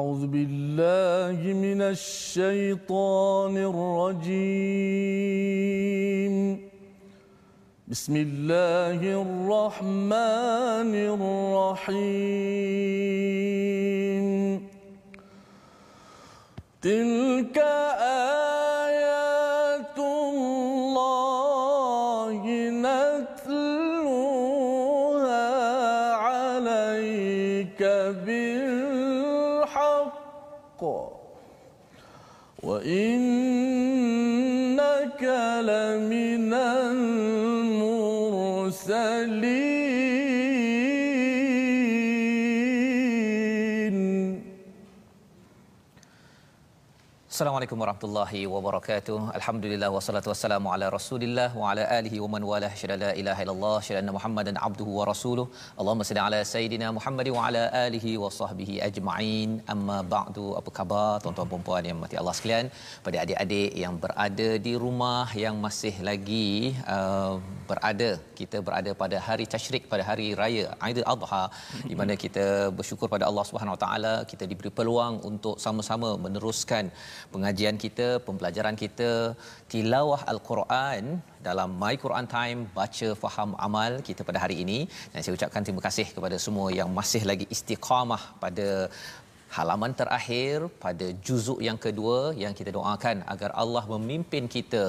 أعوذ بالله من الشيطان الرجيم. بسم الله الرحمن الرحيم. تلك آيات Assalamualaikum warahmatullahi wabarakatuh. Alhamdulillah wassalatu wassalamu ala Rasulillah wa ala alihi wa man walah. Syada la ilaha illallah, syada Muhammadan abduhu wa rasuluh. Allahumma salli ala sayidina Muhammad wa ala alihi wa sahbihi ajma'in. Amma ba'du. Apa khabar tuan-tuan dan puan yang mati Allah sekalian? Pada adik-adik yang berada di rumah yang masih lagi uh, berada kita berada pada hari tasyrik pada hari raya Aidil Adha di mana kita bersyukur pada Allah Subhanahu Wa Taala kita diberi peluang untuk sama-sama meneruskan pengajian kita, pembelajaran kita, tilawah Al-Quran dalam My Quran Time baca faham amal kita pada hari ini. Dan saya ucapkan terima kasih kepada semua yang masih lagi istiqamah pada halaman terakhir pada juzuk yang kedua yang kita doakan agar Allah memimpin kita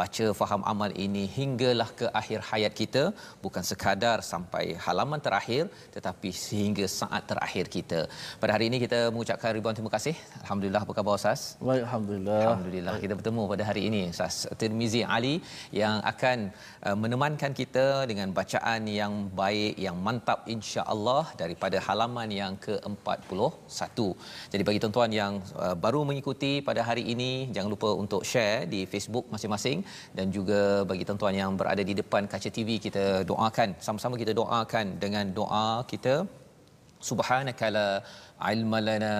baca faham amal ini hinggalah ke akhir hayat kita bukan sekadar sampai halaman terakhir tetapi sehingga saat terakhir kita. Pada hari ini kita mengucapkan ribuan terima kasih. Alhamdulillah apa khabar Ustaz? Baik, Alhamdulillah. Alhamdulillah kita bertemu pada hari ini Ustaz Tirmizi Ali yang akan uh, menemankan kita dengan bacaan yang baik yang mantap insya-Allah daripada halaman yang ke-41. Jadi bagi tuan-tuan yang uh, baru mengikuti pada hari ini jangan lupa untuk share di Facebook masing-masing. Dan juga bagi tuan-tuan yang berada di depan kaca TV kita doakan sama-sama kita doakan dengan doa kita subhanaka la ilma lana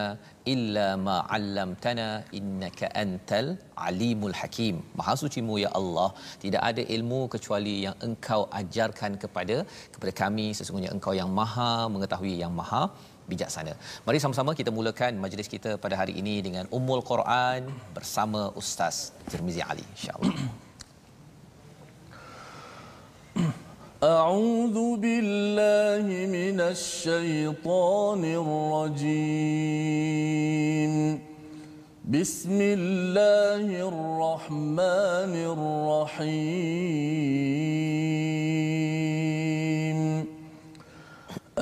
illa ma 'allamtana innaka antal alimul hakim. Maha sucimu ya Allah. Tidak ada ilmu kecuali yang engkau ajarkan kepada kepada kami. Sesungguhnya engkau yang maha mengetahui yang maha bijaksana. Mari sama-sama kita mulakan majlis kita pada hari ini dengan Ummul Quran bersama Ustaz Tirmizi Ali insya-Allah. أعوذ بالله من الشيطان الرجيم بسم الله الرحمن الرحيم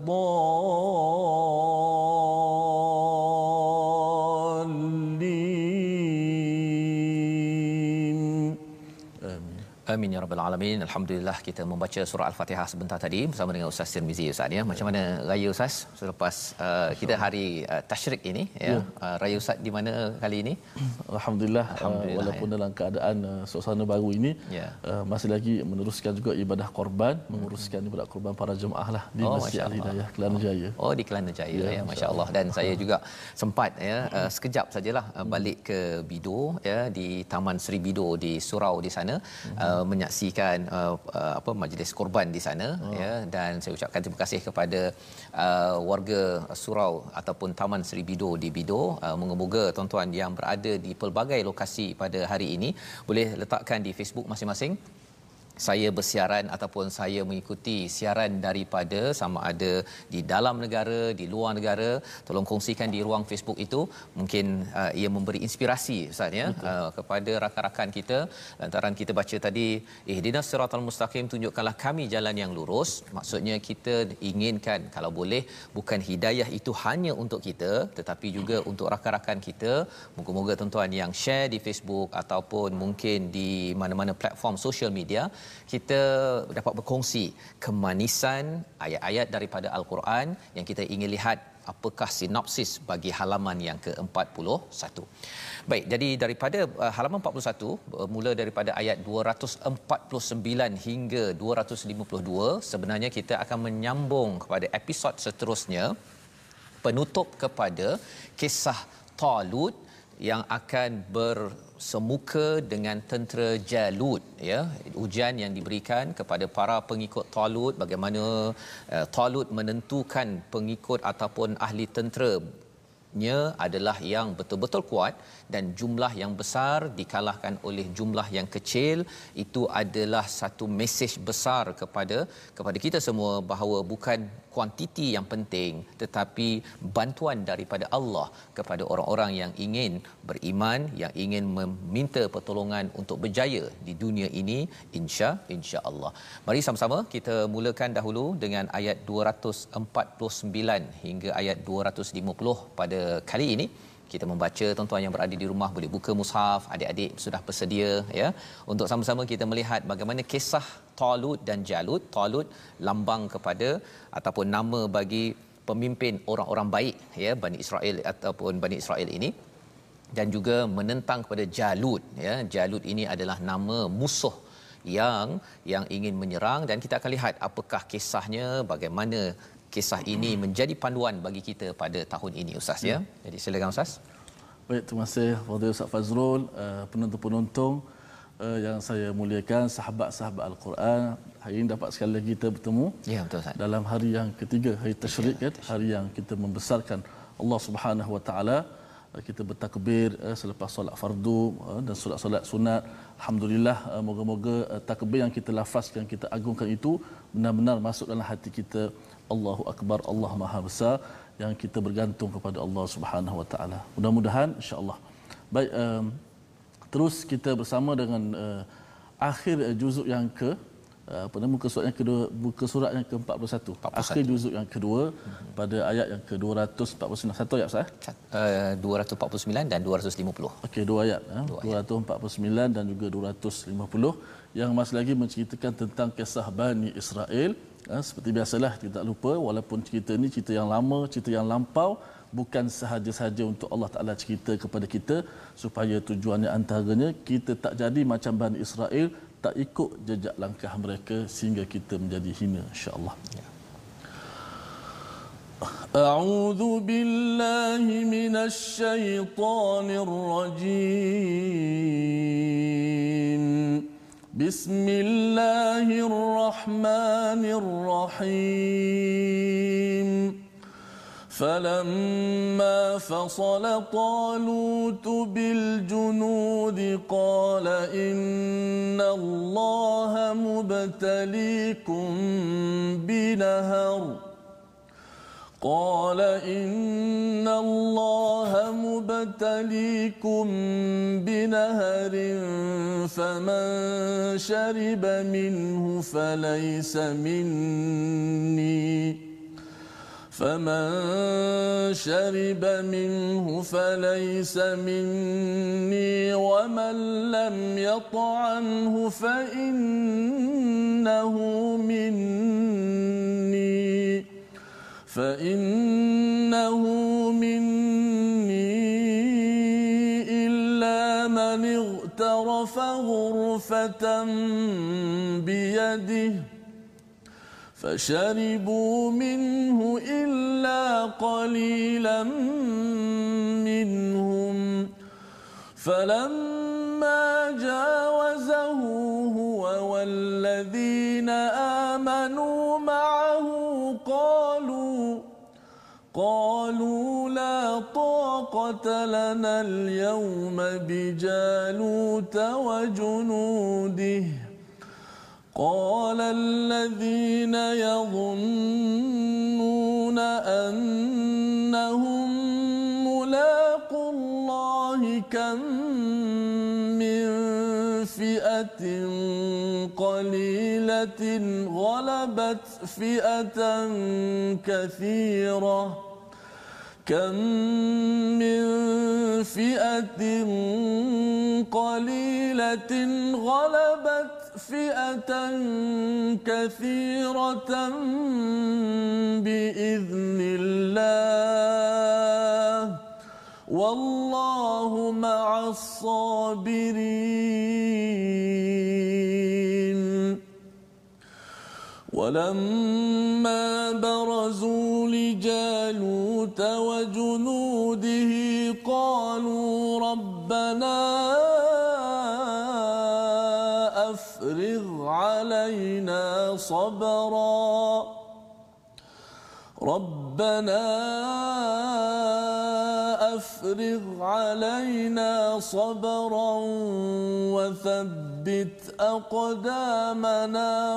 الضال Amin ya rabbal alamin. Alhamdulillah kita membaca surah Al-Fatihah sebentar tadi bersama dengan Ustaz Tirmizi Ustaz ya. Macam mana raya Ustaz selepas uh, kita hari uh, tasyrik ini ya. Uh, raya Ustaz di mana kali ini? Alhamdulillah, Alhamdulillah, uh, walaupun ya. dalam keadaan uh, suasana baru ini Ya. uh, masih lagi meneruskan juga ibadah korban, menguruskan ibadah korban para jemaah lah di Oh, Masjid Al Hidayah Allah. Kelana Jaya. Oh di Kelana Jaya ya, Ya, ya Masya masya-Allah dan saya juga sempat ya uh, sekejap sajalah uh, balik ke Bido ya di Taman Seri Bido di Surau di sana uh, menyaksikan uh, uh, apa majlis korban di sana ya. Dan saya ucapkan terima kasih kepada uh, warga Surau ataupun Taman Seri Bido di Bido. Uh, moga-moga tuan-tuan yang berada di pelbagai lokasi pada hari ini boleh letakkan di Facebook masing-masing saya bersiaran ataupun saya mengikuti siaran daripada sama ada di dalam negara di luar negara tolong kongsikan di ruang Facebook itu. Mungkin uh, ia memberi inspirasi ustaz ya uh, kepada rakan-rakan kita. Lantaran kita baca tadi ihdinas siratal mustaqim tunjukkanlah kami jalan yang lurus. Maksudnya kita inginkan kalau boleh bukan hidayah itu hanya untuk kita tetapi juga untuk rakan-rakan kita. Moga-moga tuan-tuan yang share di Facebook ataupun mungkin di mana-mana platform social media kita dapat berkongsi kemanisan ayat-ayat daripada al-Quran yang kita ingin lihat apakah sinopsis bagi halaman yang ke-41. Baik, jadi daripada uh, halaman 41 mula daripada ayat 249 hingga 252 sebenarnya kita akan menyambung kepada episod seterusnya penutup kepada kisah Talut yang akan bersemuka dengan tentera Jalut ya. Ujian yang diberikan kepada para pengikut Talut bagaimana uh, Talut menentukan pengikut ataupun ahli tentera nya adalah yang betul-betul kuat dan jumlah yang besar dikalahkan oleh jumlah yang kecil itu adalah satu mesej besar kepada kepada kita semua bahawa bukan kuantiti yang penting tetapi bantuan daripada Allah kepada orang-orang yang ingin beriman yang ingin meminta pertolongan untuk berjaya di dunia ini insya insya-Allah. Mari sama-sama kita mulakan dahulu dengan ayat 249 hingga ayat 250 pada kali ini kita membaca tuan-tuan yang berada di rumah boleh buka mushaf. Adik-adik sudah bersedia ya. Untuk sama-sama kita melihat bagaimana kisah Talut dan Jalut. Talut lambang kepada ataupun nama bagi pemimpin orang-orang baik ya Bani Israel ataupun Bani Israel ini. Dan juga menentang kepada Jalut ya. Jalut ini adalah nama musuh yang yang ingin menyerang. Dan kita akan lihat apakah kisahnya bagaimana kisah ini menjadi panduan bagi kita pada tahun ini Ustaz ya. Hmm. Jadi silakan Ustaz. Baik, terima kasih Fadil Ustaz Fazrul, uh, penonton-penonton uh, yang saya muliakan, sahabat-sahabat Al-Quran. Hari ini dapat sekali lagi kita bertemu. Ya, betul Ustaz. Dalam hari yang ketiga, hari Tashrik ya, hari yang kita membesarkan Allah Subhanahu Wa Taala. Uh, kita bertakbir uh, selepas solat fardu uh, dan solat-solat sunat. Alhamdulillah, uh, moga-moga takbir yang kita lafazkan, kita agungkan itu benar-benar masuk dalam hati kita Allahu akbar Allah Maha Besar yang kita bergantung kepada Allah Subhanahu Wa Taala. Mudah-mudahan insya-Allah. Baik um, terus kita bersama dengan uh, akhir uh, juzuk yang ke uh, apa nama muka surat yang kedua muka surat yang ke-41. Akhir juzuk yang kedua hmm. pada ayat yang ke-249. Satu ayat sah? Uh, 249 dan 250. Okey, dua ayat. Dua 249 dan juga 250 yang masih lagi menceritakan tentang kisah Bani Israel Ha, seperti biasalah kita tak lupa walaupun cerita ini cerita yang lama, cerita yang lampau bukan sahaja-sahaja untuk Allah Taala cerita kepada kita supaya tujuannya antaranya kita tak jadi macam Bani Israel tak ikut jejak langkah mereka sehingga kita menjadi hina insya-Allah. Ya. أعوذ بالله من الشيطان الرجيم بسم الله الرحمن الرحيم. فلما فصل طالوت بالجنود قال إن الله مبتليكم بنهر. قال إن الله مبتليكم بنهر فمن شرب منه فليس مني. فمن شرب منه فليس مني ومن لم يطعمه فإنه مني. فإنه مني إلا من اغترف غرفة بيده فشربوا منه إلا قليلا منهم فلما جاوزه هو والذين آمنوا معه قالوا قالوا لا طاقة لنا اليوم بجالوت وجنوده. قال الذين يظنون أنهم ملاقوا الله كم من فئة قليلة غلبت فئة كثيرة. كم من فئة قليلة غلبت فئة كثيرة بإذن الله والله مع الصابرين ولما برزوا لجالوت وجنوده قالوا ربنا أفرغ علينا صبرا. ربنا أفرغ علينا صبرا وثبت أقدامنا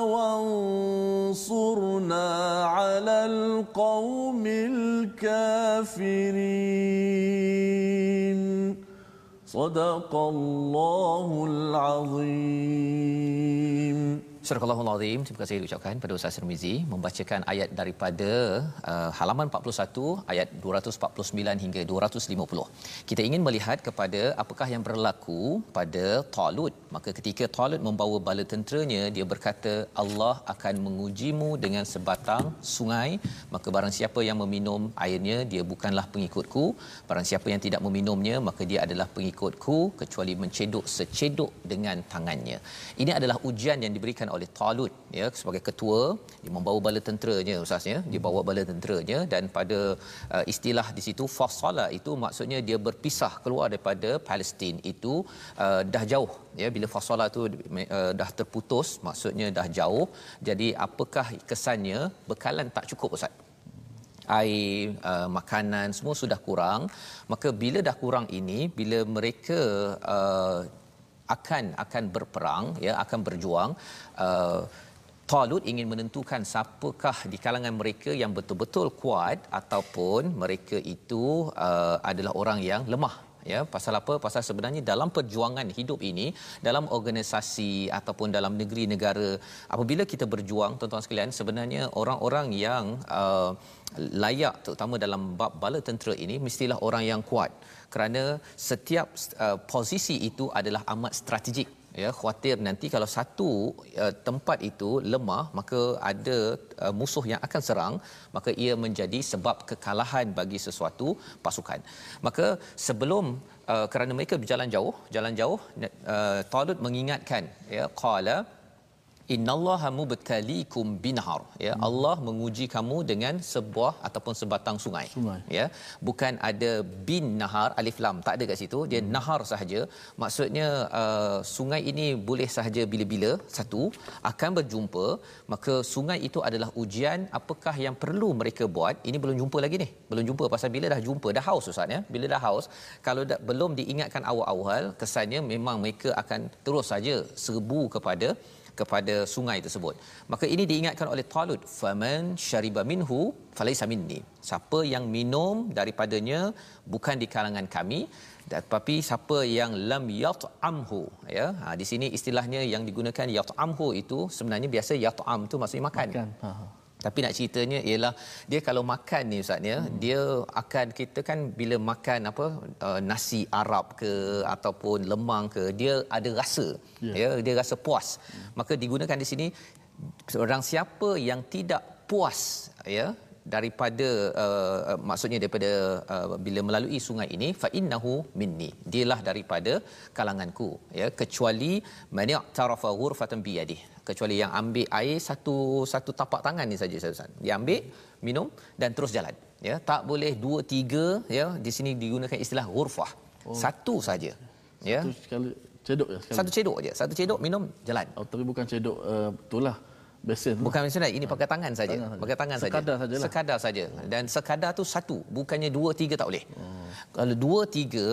وانصرنا على القوم الكافرين. صدق الله العظيم. Surah Al-Azim, terima kasih diucapkan pada Ustaz Tirmizi membacakan ayat daripada uh, halaman 41 ayat 249 hingga 250. Kita ingin melihat kepada apakah yang berlaku pada Talut. Maka ketika Talut membawa bala tenteranya, dia berkata Allah akan mengujimu dengan sebatang sungai, maka barang siapa yang meminum airnya dia bukanlah pengikutku, barang siapa yang tidak meminumnya maka dia adalah pengikutku kecuali mencedok secedok dengan tangannya. Ini adalah ujian yang diberikan oleh Talut ya sebagai ketua dia membawa bala tenteranya ustaz ya dia bawa bala tenteranya dan pada uh, istilah di situ fasala itu maksudnya dia berpisah keluar daripada Palestin itu uh, dah jauh. Ya bila fasala tu uh, dah terputus maksudnya dah jauh. Jadi apakah kesannya? Bekalan tak cukup ustaz. Air uh, makanan semua sudah kurang. Maka bila dah kurang ini bila mereka uh, akan akan berperang ya akan berjuang. Uh, Talut ingin menentukan siapakah di kalangan mereka yang betul-betul kuat ataupun mereka itu uh, adalah orang yang lemah ya pasal apa? Pasal sebenarnya dalam perjuangan hidup ini dalam organisasi ataupun dalam negeri negara apabila kita berjuang tuan-tuan sekalian sebenarnya orang-orang yang uh, layak terutama dalam bab bala tentera ini mestilah orang yang kuat. Kerana setiap uh, posisi itu adalah amat strategik ya khawatir nanti kalau satu uh, tempat itu lemah maka ada uh, musuh yang akan serang maka ia menjadi sebab kekalahan bagi sesuatu pasukan. Maka sebelum uh, kerana mereka berjalan jauh jalan jauh uh, Talut mengingatkan ya qala innallaha mubtaliikum binhar. Ya hmm. Allah menguji kamu dengan sebuah ataupun sebatang sungai, sungai. ya bukan ada bin nahar alif lam. Tak ada kat situ. Dia hmm. nahar sahaja. Maksudnya uh, sungai ini boleh sahaja bila-bila satu. Akan berjumpa maka sungai itu adalah ujian apakah yang perlu mereka buat. Ini belum jumpa lagi ni. Belum jumpa pasal bila dah jumpa dah haus ustaz ya. Bila dah haus kalau dah, belum diingatkan awal-awal kesannya memang mereka akan terus saja serbu kepada kepada sungai tersebut. Maka ini diingatkan oleh Talut, faman syariba minhu falaysa minni. Siapa yang minum daripadanya bukan di kalangan kami tetapi siapa yang lam yat'amhu ya ha, di sini istilahnya yang digunakan yat'amhu itu sebenarnya biasa yat'am tu maksudnya makan, makan. Ha. Tapi nak ceritanya ialah dia kalau makan ni ustaz ya, hmm. dia akan kita kan bila makan apa uh, nasi Arab ke ataupun lemang ke, dia ada rasa. Yeah. Ya, dia rasa puas. Hmm. Maka digunakan di sini orang siapa yang tidak puas ya daripada uh, uh, maksudnya daripada uh, bila melalui sungai ini fa innahu minni dialah daripada kalanganku ya kecuali man ya'tarafa ghurfatan bi yadihi kecuali yang ambil air satu satu tapak tangan ni saja Ustaz. Dia ambil, minum dan terus jalan. Ya, tak boleh dua tiga ya. Di sini digunakan istilah ghurfah. Oh. Satu saja. Ya. Satu sekali cedok ya sekali. Satu cedok aja. Satu cedok minum jalan. Oh, tapi bukan cedok uh, betul Besen bukan besen ini pakai tangan saja. Pakai tangan saja. Sekadar saja. Sekadar saja. Dan sekadar tu satu, bukannya dua tiga tak boleh. Oh. Kalau dua tiga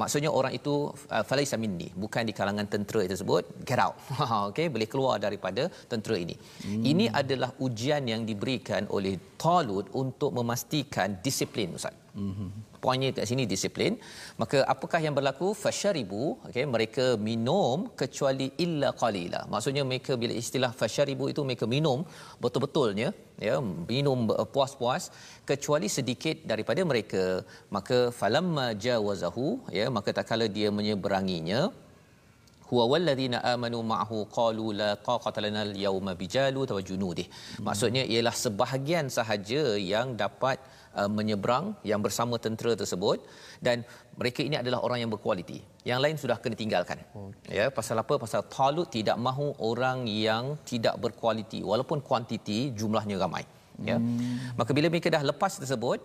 maksudnya orang itu uh, falaisa minni bukan di kalangan tentera tersebut get out. Okey boleh keluar daripada tentera ini. Hmm. Ini adalah ujian yang diberikan oleh Talut untuk memastikan disiplin Ustaz. Hmm. Poinnya kat sini disiplin. Maka apakah yang berlaku? Fasharibu, okey mereka minum kecuali illa qalila. Maksudnya mereka bila istilah fasharibu itu mereka minum betul-betulnya ya minum puas-puas kecuali sedikit daripada mereka maka falamma jawazahu ya maka tak kala dia menyeberanginya huwa walladzina amanu ma'ahu qalu la taqata lana al-yawma bijalut wa junudih maksudnya ialah sebahagian sahaja yang dapat uh, menyeberang yang bersama tentera tersebut dan mereka ini adalah orang yang berkualiti. Yang lain sudah kena tinggalkan. Okay. Ya, pasal apa? Pasal Talut tidak mahu orang yang tidak berkualiti walaupun kuantiti jumlahnya ramai. Ya. Hmm. Maka bila mereka dah lepas tersebut,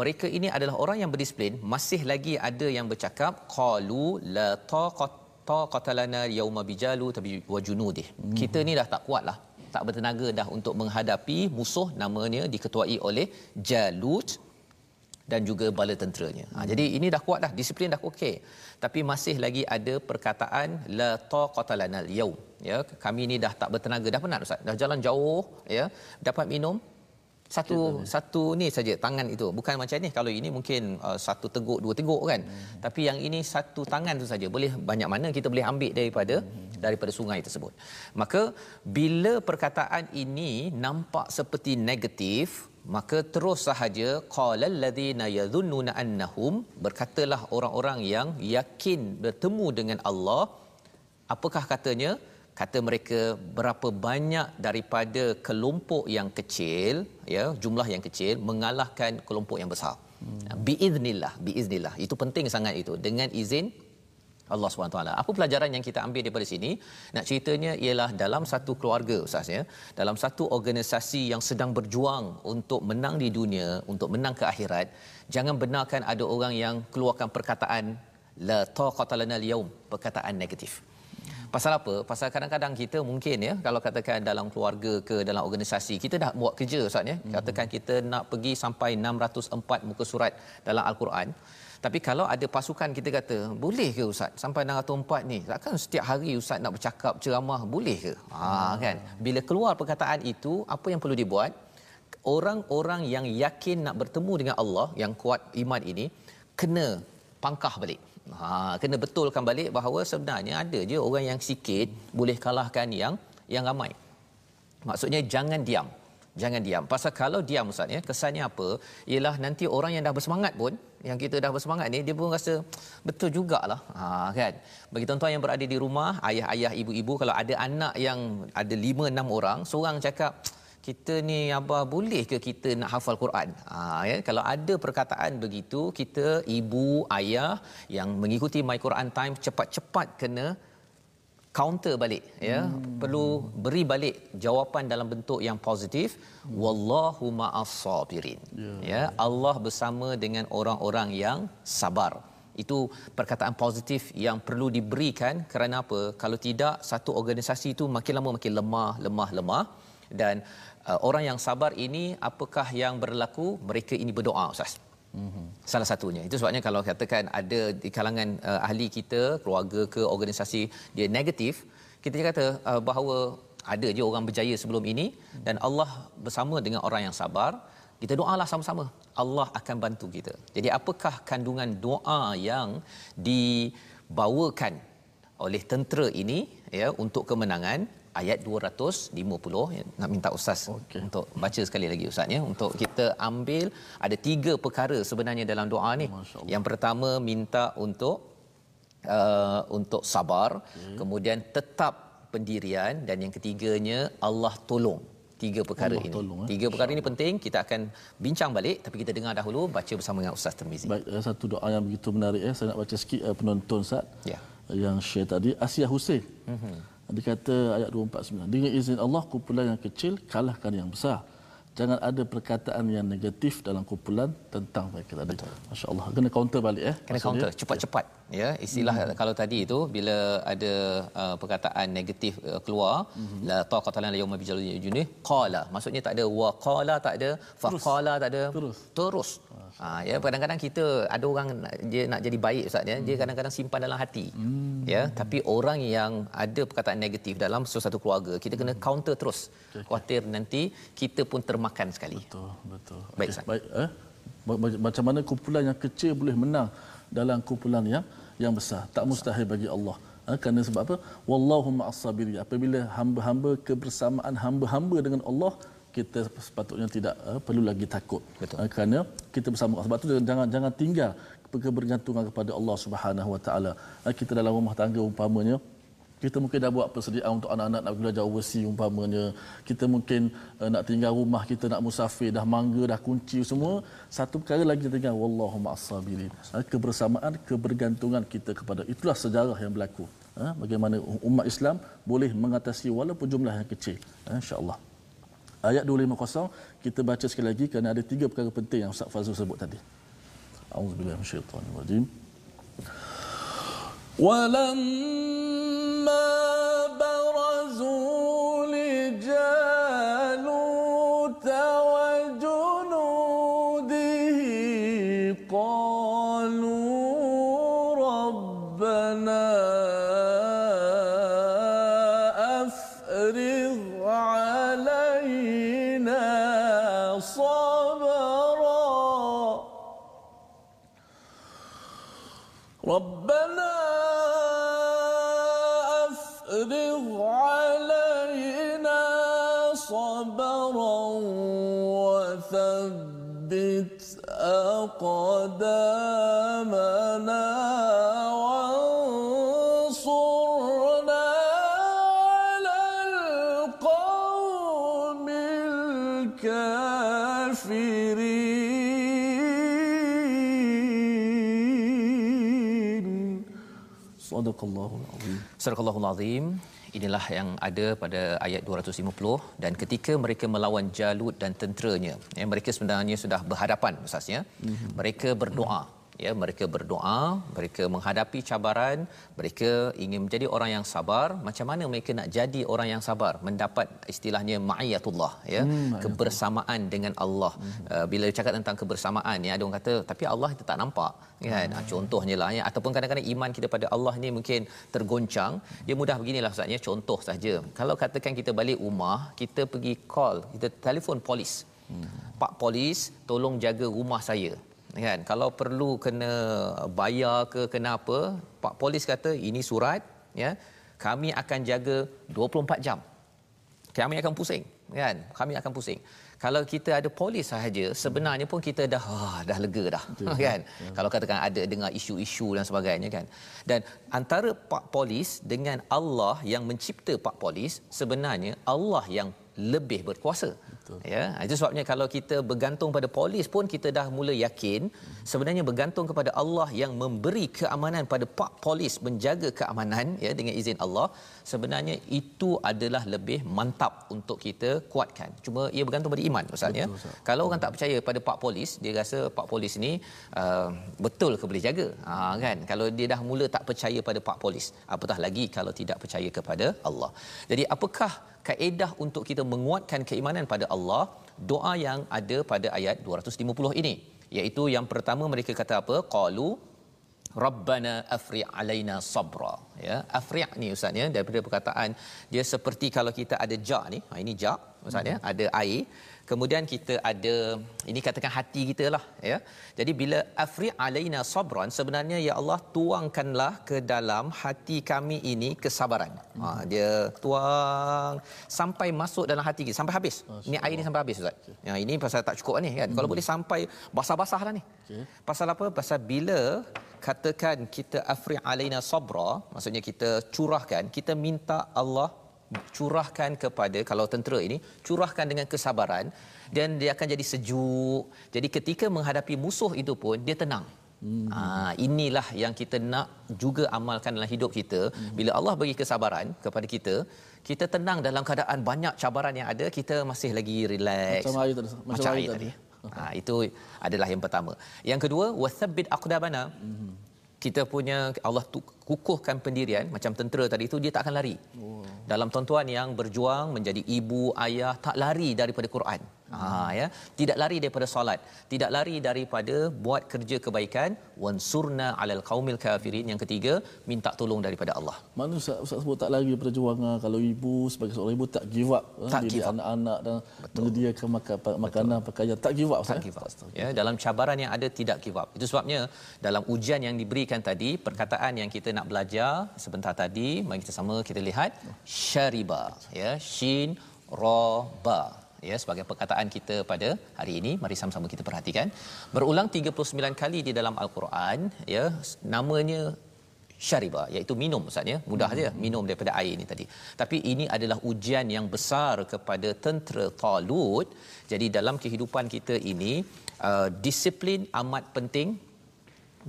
mereka ini adalah orang yang berdisiplin, masih lagi ada yang bercakap qalu la taqat taqatalana yauma bijalu tabi wajunudih. Hmm. Kita ni dah tak kuatlah tak bertenaga dah untuk menghadapi musuh namanya diketuai oleh Jalut dan juga bala tenteranya. Ha, jadi ini dah kuat dah, disiplin dah okey. Tapi masih lagi ada perkataan la taqata lanal yaum. Ya, kami ni dah tak bertenaga dah penat ustaz. Dah jalan jauh ya, dapat minum satu Cita, satu ni saja tangan itu. Bukan macam ni kalau ini mungkin uh, satu teguk dua teguk kan. Hmm. tapi yang ini satu tangan tu saja. Boleh banyak mana kita boleh ambil daripada hmm. daripada sungai tersebut. Maka bila perkataan ini nampak seperti negatif maka terus sahaja qalal ladzina yadhunnuna annahum berkatalah orang-orang yang yakin bertemu dengan Allah. Apakah katanya kata mereka berapa banyak daripada kelompok yang kecil ya jumlah yang kecil mengalahkan kelompok yang besar hmm. biiznillah biiznillah itu penting sangat itu dengan izin Allah SWT. Apa pelajaran yang kita ambil daripada sini? Nak ceritanya ialah dalam satu keluarga ustaz ya, dalam satu organisasi yang sedang berjuang untuk menang di dunia, untuk menang ke akhirat, jangan benarkan ada orang yang keluarkan perkataan la taqata lana al perkataan negatif. Pasal apa? Pasal kadang-kadang kita mungkin ya kalau katakan dalam keluarga ke dalam organisasi kita dah buat kerja ustaz ya. Hmm. Katakan kita nak pergi sampai 604 muka surat dalam al-Quran. Tapi kalau ada pasukan kita kata, boleh ke ustaz sampai 604 ni? Takkan setiap hari ustaz nak bercakap ceramah boleh ke? Ha kan. Bila keluar perkataan itu, apa yang perlu dibuat? Orang-orang yang yakin nak bertemu dengan Allah yang kuat iman ini kena pangkah balik. Ha, kena betulkan balik bahawa sebenarnya ada je orang yang sikit boleh kalahkan yang yang ramai. Maksudnya jangan diam. Jangan diam. Pasal kalau diam Ustaz ya, kesannya apa? Ialah nanti orang yang dah bersemangat pun, yang kita dah bersemangat ni, dia pun rasa betul jugalah. Ha, kan? Bagi tuan-tuan yang berada di rumah, ayah-ayah, ibu-ibu, kalau ada anak yang ada lima enam orang, seorang cakap, kita ni apa boleh ke kita nak hafal Quran? Ha, ya? Kalau ada perkataan begitu, kita ibu, ayah yang mengikuti My Quran Time cepat-cepat kena counter balik ya hmm. perlu beri balik jawapan dalam bentuk yang positif hmm. wallahu ma'as sabirin yeah. ya Allah bersama dengan orang-orang yang sabar itu perkataan positif yang perlu diberikan kerana apa kalau tidak satu organisasi itu makin lama makin lemah lemah lemah dan uh, orang yang sabar ini apakah yang berlaku mereka ini berdoa ustaz Mm-hmm. Salah satunya. Itu sebabnya kalau katakan ada di kalangan uh, ahli kita, keluarga ke organisasi dia negatif, kita kata uh, bahawa ada je orang berjaya sebelum ini dan Allah bersama dengan orang yang sabar. Kita doalah sama-sama. Allah akan bantu kita. Jadi apakah kandungan doa yang dibawakan oleh tentera ini ya untuk kemenangan? Ayat 250 ya, nak minta ustaz okay. untuk baca sekali lagi ustaz ya. Untuk kita ambil ada tiga perkara sebenarnya dalam doa ni. Yang pertama minta untuk uh, untuk sabar. Okay. kemudian tetap pendirian. Dan yang ketiganya Allah tolong. Tiga perkara Allah ini. tolong, eh? tiga perkara ini penting. Kita akan bincang balik. Tapi kita dengar dahulu baca bersama dengan ustaz Termizi. Baik satu doa yang begitu menarik ya. Saya nak baca sikit uh, penonton ustaz. Ya. Yang share tadi Asia Hussein. Mm-hmm. Dia kata ayat 249. Dengan izin Allah kumpulan yang kecil kalahkan yang besar. jangan ada perkataan yang negatif dalam kumpulan tentang mereka tadi. Masya-Allah. Kena counter balik eh. kena counter cepat-cepat ya istilah hmm. kalau tadi itu bila ada uh, perkataan negatif uh, keluar hmm. la taqata lana yawma bijal junih qala maksudnya tak ada wa qala tak ada fa qala tak ada Terus. terus ha ya kadang-kadang kita ada orang dia nak jadi baik ustaz ya dia Hmm. kadang-kadang simpan dalam hati ya tapi orang yang ada perkataan negatif dalam sesuatu keluarga kita kena Hmm. counter terus khuatir nanti kita pun termakan sekali Betul, betul. Baik, Ustaz. baik eh? Macam mana kumpulan yang kecil boleh menang dalam kumpulan yang yang besar? Tak mustahil bagi Allah. Ha, kerana sebab apa? Wallahu ma'as-sabirin. Apabila hamba-hamba kebersamaan hamba-hamba dengan Allah, kita sepatutnya tidak uh, perlu lagi takut. Betul. Ha, kerana kita bersama Allah. Sebab tu jangan jangan tinggal kebergantungan kepada Allah Subhanahu Wa Taala. Ha, kita dalam rumah tangga umpamanya kita mungkin dah buat persediaan untuk anak-anak nak belajar overseas umpamanya. Kita mungkin uh, nak tinggal rumah kita nak musafir dah mangga dah kunci semua. Satu perkara lagi kita tinggal wallahu ma'as-sabirin. Ha, kebersamaan kebergantungan kita kepada itulah sejarah yang berlaku. Ha, bagaimana umat Islam boleh mengatasi walaupun jumlah yang kecil. Insyaallah. Ayat 250 kita baca sekali lagi kerana ada tiga perkara penting yang Ustaz Fazul sebut tadi. Auzubillahi minasyaitanir ولما الكافرين صدق الله العظيم Surah Al-Azim inilah yang ada pada ayat 250 dan ketika mereka melawan Jalut dan tenteranya ya mereka sebenarnya sudah berhadapan ustaznya mm-hmm. mereka berdoa ya mereka berdoa mereka menghadapi cabaran mereka ingin menjadi orang yang sabar. Macam mana mereka nak jadi orang yang sabar? Mendapat istilahnya ma'iyatullah ya hmm, kebersamaan dengan Allah. Hmm. uh, bila cakap tentang kebersamaan ya ada orang kata tapi Allah kita tak nampak kan? Hmm. contohnya lah ya. Ataupun kadang-kadang iman kita pada Allah ni mungkin tergoncang. Dia mudah beginilah ustaz ya contoh saja. Kalau katakan kita balik rumah kita pergi call kita telefon polis. Hmm. pak polis tolong jaga rumah saya kan? Kalau perlu kena bayar ke kena apa pak polis kata ini surat ya kami akan jaga 24 jam. Kami akan pusing kan? Kami akan pusing. Kalau kita ada polis sahaja sebenarnya pun kita dah ah, dah lega dah kan? ya. kalau katakan ada dengar isu-isu dan sebagainya kan? Dan antara pak polis dengan Allah yang mencipta pak polis sebenarnya Allah yang lebih berkuasa Betul. ya itu sebabnya kalau kita bergantung pada polis pun kita dah mula yakin sebenarnya bergantung kepada Allah yang memberi keamanan pada pak polis menjaga keamanan ya dengan izin Allah sebenarnya itu adalah lebih mantap untuk kita kuatkan. Cuma ia bergantung pada iman ustaz ya. Kalau orang tak percaya pada pak polis dia rasa pak polis ni uh, betul ke boleh jaga? Ha, kan? Kalau dia dah mula tak percaya pada pak polis apatah lagi kalau tidak percaya kepada Allah. Jadi apakah kaedah untuk kita menguatkan keimanan pada Allah doa yang ada pada ayat 250 ini. Iaitu yang pertama mereka kata apa? Qalu rabbana afri alaina sabra. Ya afri ni ustaz ya daripada perkataan dia seperti kalau kita ada jak ni. Ha ini jak ustaz ya ada air kemudian kita ada ini katakan hati kita lah ya. Jadi bila afri alaina sabran sebenarnya ya Allah tuangkanlah ke dalam hati kami ini kesabaran. Ha dia tuang sampai masuk dalam hati kita sampai habis. Ini air ni sampai habis ustaz. Ya ini pasal tak cukup ni kan. Kalau boleh sampai basah-basah dah ni. Okey. pasal apa? Pasal bila katakan kita afri alaina sabra maksudnya kita curahkan kita minta Allah curahkan kepada kalau tentera ini curahkan dengan kesabaran dan dia akan jadi sejuk jadi ketika menghadapi musuh itu pun dia tenang Hmm. Ha, inilah yang kita nak juga amalkan dalam hidup kita. Hmm. Bila Allah bagi kesabaran kepada kita, kita tenang dalam keadaan banyak cabaran yang ada, kita masih lagi relax. Macam hari tadi. Macam, Macam air tadi. tadi. Ha, itu adalah yang pertama. Yang kedua, wathabbit aqdabana. Hmm. Kita punya Allah tu, kukuhkan pendirian macam tentera tadi itu dia tak akan lari. Oh. Dalam tuan-tuan yang berjuang menjadi ibu, ayah tak lari daripada Quran. Ha ya, tidak lari daripada solat, tidak lari daripada buat kerja kebaikan, wansurna alal qaumil kafirin. Yang ketiga, minta tolong daripada Allah. Mana Ustaz, Ustaz sebut tak lari perjuangan kalau ibu sebagai seorang ibu tak give up eh, Tak give up. anak-anak dan menyediakan makan, makanan pakaian tak give up tak Ustaz, give up. Ya, dalam cabaran yang ada tidak give up. Itu sebabnya dalam ujian yang diberikan tadi, perkataan yang kita nak belajar sebentar tadi, mari kita sama kita lihat syariba, ya, shin ra ba. Ya, sebagai perkataan kita pada hari ini, mari sama-sama kita perhatikan. Berulang 39 kali di dalam al-Quran, ya, namanya syariba iaitu minum ustaz ya mudah saja minum daripada air ini tadi tapi ini adalah ujian yang besar kepada tentera Talut jadi dalam kehidupan kita ini uh, disiplin amat penting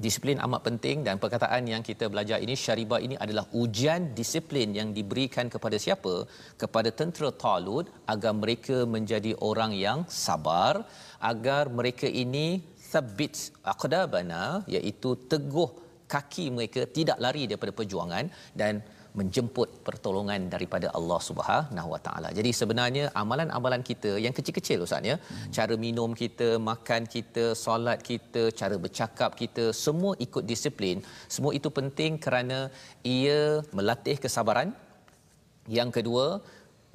disiplin amat penting dan perkataan yang kita belajar ini syariba ini adalah ujian disiplin yang diberikan kepada siapa? Kepada tentera Talut agar mereka menjadi orang yang sabar agar mereka ini thabbit aqdabana iaitu teguh kaki mereka tidak lari daripada perjuangan dan menjemput pertolongan daripada Allah Subhanahu Wa Taala. Jadi sebenarnya amalan-amalan kita yang kecil-kecil ustaz ya, hmm. cara minum kita, makan kita, solat kita, cara bercakap kita, semua ikut disiplin. Semua itu penting kerana ia melatih kesabaran. Yang kedua,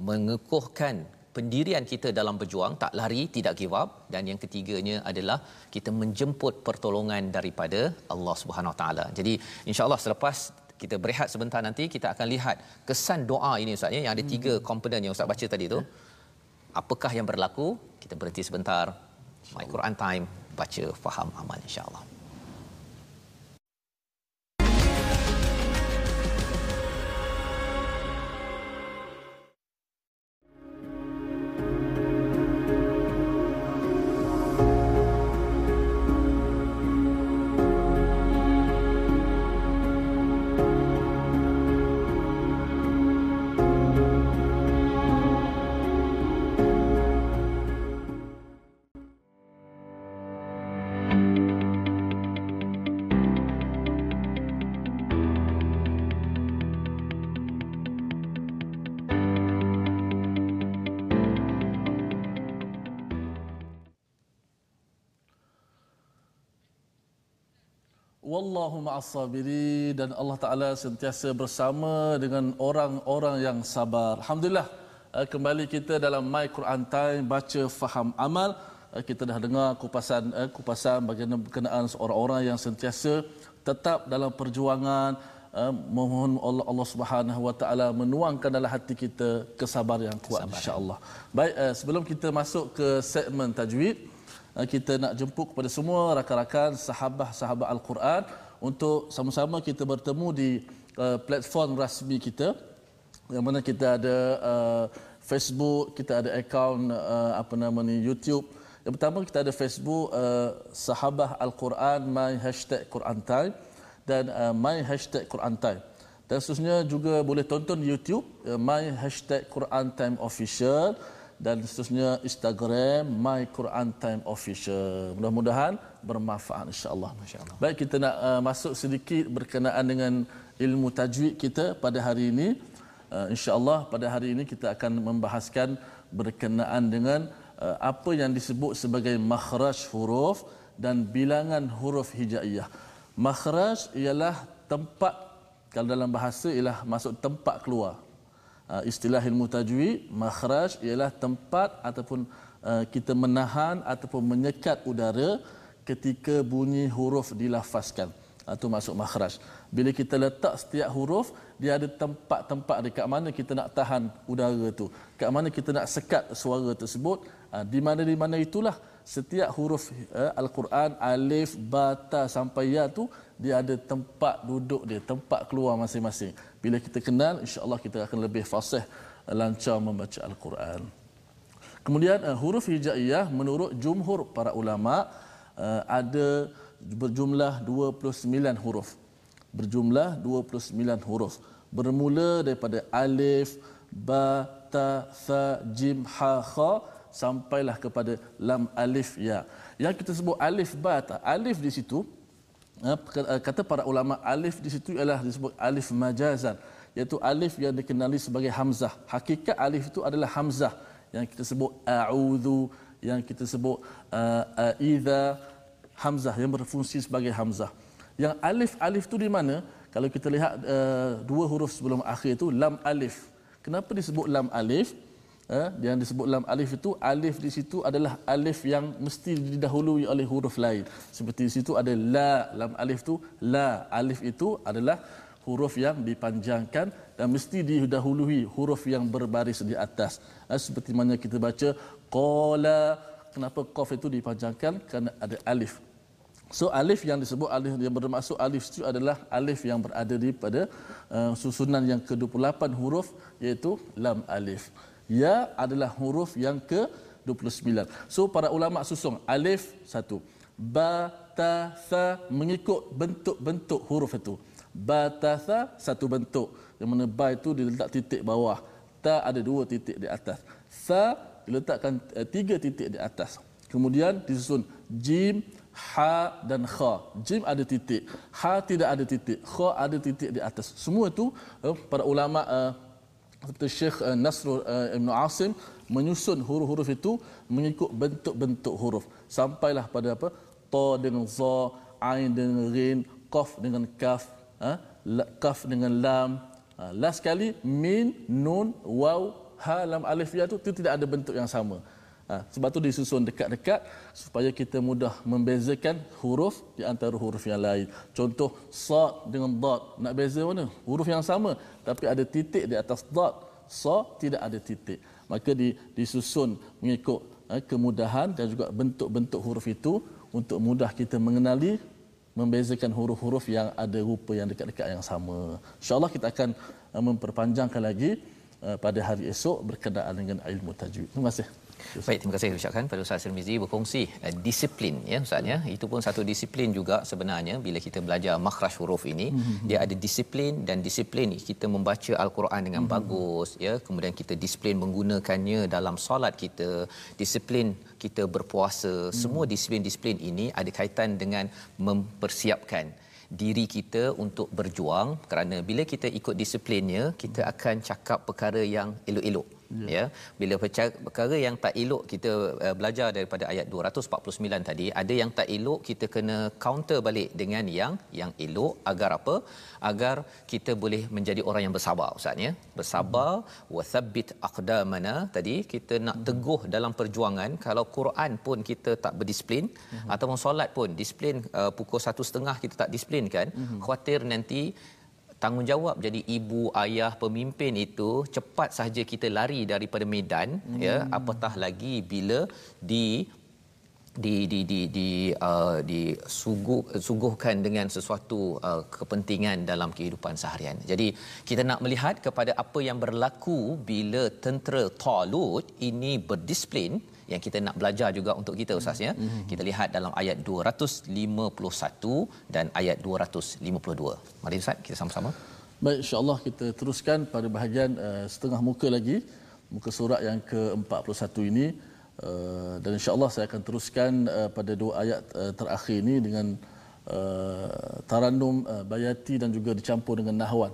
mengukuhkan pendirian kita dalam berjuang, tak lari, tidak give up dan yang ketiganya adalah kita menjemput pertolongan daripada Allah Subhanahu Wa Taala. Jadi insya-Allah selepas kita berehat sebentar nanti kita akan lihat kesan doa ini ustaz ya yang ada tiga komponen yang ustaz baca tadi tu. Apakah yang berlaku? Kita berhenti sebentar. My Quran time baca faham amal insya-Allah. Wallahu ma'as sabirin dan Allah Taala sentiasa bersama dengan orang-orang yang sabar. Alhamdulillah eh, kembali kita dalam My Quran Time baca faham amal. Eh, Kita dah dengar kupasan eh, kupasan bagaimana berkenaan seorang orang yang sentiasa tetap dalam perjuangan memohon Allah, Allah Subhanahu Wa Taala menuangkan dalam hati kita kesabaran yang kuat insya-Allah. Baik sebelum kita masuk ke segmen tajwid kita nak jemput kepada semua rakan-rakan sahabat-sahabat Al-Quran untuk sama-sama kita bertemu di uh, platform rasmi kita yang mana kita ada uh, Facebook, kita ada akaun uh, apa nama ni YouTube. Yang pertama kita ada Facebook uh, Sahabah Al-Quran my hashtag Quran Time dan uh, my hashtag Quran Time. Dan seterusnya juga boleh tonton YouTube uh, my hashtag Quran Time Official dan seterusnya Instagram My Quran Time Official. Mudah-mudahan bermanfaat insya-Allah. Masya-Allah. Baik kita nak uh, masuk sedikit berkenaan dengan ilmu tajwid kita pada hari ini. Uh, insya-Allah pada hari ini kita akan membahaskan berkenaan dengan uh, apa yang disebut sebagai makhraj huruf dan bilangan huruf hijaiyah. Makhraj ialah tempat kalau dalam bahasa ialah masuk tempat keluar uh, istilah ilmu tajwid makhraj ialah tempat ataupun uh, kita menahan ataupun menyekat udara ketika bunyi huruf dilafazkan. Itu masuk makhraj. Bila kita letak setiap huruf dia ada tempat-tempat dekat mana kita nak tahan udara tu? Kat mana kita nak sekat suara tersebut? Di mana di mana itulah setiap huruf al-Quran alif ba ta sampai ya tu dia ada tempat duduk dia tempat keluar masing-masing bila kita kenal insya-Allah kita akan lebih fasih lancar membaca al-Quran kemudian uh, huruf hijaiyah menurut jumhur para ulama uh, ada berjumlah 29 huruf. Berjumlah 29 huruf. Bermula daripada alif, ba, ta, tha, jim, ha, kha sampailah kepada lam alif ya. Yang kita sebut alif ba ta, alif di situ eh, eh, kata para ulama alif di situ ialah disebut alif majazan iaitu alif yang dikenali sebagai hamzah. Hakikat alif itu adalah hamzah yang kita sebut a'udzu yang kita sebut uh, uh, hamzah yang berfungsi sebagai hamzah. Yang alif alif tu di mana? Kalau kita lihat uh, dua huruf sebelum akhir itu lam alif. Kenapa disebut lam alif? Uh, yang disebut lam alif itu alif di situ adalah alif yang mesti didahului oleh huruf lain. Seperti di situ ada la lam alif tu la alif itu adalah huruf yang dipanjangkan dan mesti didahului huruf yang berbaris di atas. Uh, seperti mana kita baca qala kenapa qaf itu dipanjangkan? Kerana ada alif. So alif yang disebut alif yang bermaksud alif itu adalah alif yang berada di pada uh, susunan yang ke-28 huruf iaitu lam alif ya adalah huruf yang ke 29 so para ulama susung alif satu. Ba ta sa mengikut bentuk-bentuk huruf itu. Ba ta sa satu bentuk. Yang mana ba itu diletak titik bawah. Ta ada dua titik di atas. Sa diletakkan uh, tiga titik di atas. Kemudian disusun jim, ha dan kha. Jim ada titik, ha tidak ada titik, kha ada titik di atas. Semua itu uh, para ulama uh, seperti Syekh uh, Nasrul uh, Ibn Asim menyusun huruf-huruf itu mengikut bentuk-bentuk huruf sampailah pada apa ta dengan za ain dengan rin qaf dengan kaf ha? kaf dengan lam ha? last sekali min nun waw ha lam alif ya tu tidak ada bentuk yang sama. Ha, sebab tu disusun dekat-dekat supaya kita mudah membezakan huruf di antara huruf yang lain. Contoh sa dengan dad, nak beza mana? Huruf yang sama tapi ada titik di atas dad. Sa tidak ada titik. Maka di, disusun mengikut ha, kemudahan dan juga bentuk-bentuk huruf itu untuk mudah kita mengenali membezakan huruf-huruf yang ada rupa yang dekat-dekat yang sama. Insya-Allah kita akan ha, memperpanjangkan lagi pada hari esok berkenaan dengan ilmu tajwid. Terima kasih. Baik, terima kasih ucapkan pada Ustaz Tirmizi berkongsi uh, disiplin ya Ustaz ya. Itu pun satu disiplin juga sebenarnya bila kita belajar makhraj huruf ini, mm-hmm. dia ada disiplin dan disiplin kita membaca al-Quran dengan mm-hmm. bagus ya. Kemudian kita disiplin menggunakannya dalam solat kita, disiplin kita berpuasa. Mm-hmm. Semua disiplin-disiplin ini ada kaitan dengan mempersiapkan diri kita untuk berjuang kerana bila kita ikut disiplinnya kita akan cakap perkara yang elok-elok ya, ya. bila perkara yang tak elok kita uh, belajar daripada ayat 249 tadi ada yang tak elok kita kena counter balik dengan yang yang elok agar apa agar kita boleh menjadi orang yang bersabar ustaz ya bersabar hmm. wathabbit aqdamana tadi kita nak hmm. teguh dalam perjuangan kalau Quran pun kita tak berdisiplin hmm. ataupun solat pun disiplin uh, pukul 1.30 kita tak disiplin kan hmm. khuatir nanti tanggungjawab jadi ibu ayah pemimpin itu cepat saja kita lari daripada medan hmm. ya apatah lagi bila di di di di di uh, di suguh, suguhkan dengan sesuatu uh, kepentingan dalam kehidupan seharian. Jadi kita nak melihat kepada apa yang berlaku bila tentera Talut ini berdisiplin yang kita nak belajar juga untuk kita ustaz ya. Mm-hmm. Kita lihat dalam ayat 251 dan ayat 252. Mari ustaz kita sama-sama. Baik insya-Allah kita teruskan pada bahagian uh, setengah muka lagi muka surat yang ke-41 ini uh, dan insya-Allah saya akan teruskan uh, pada dua ayat uh, terakhir ini dengan uh, tarannum uh, bayati dan juga dicampur dengan nahwan.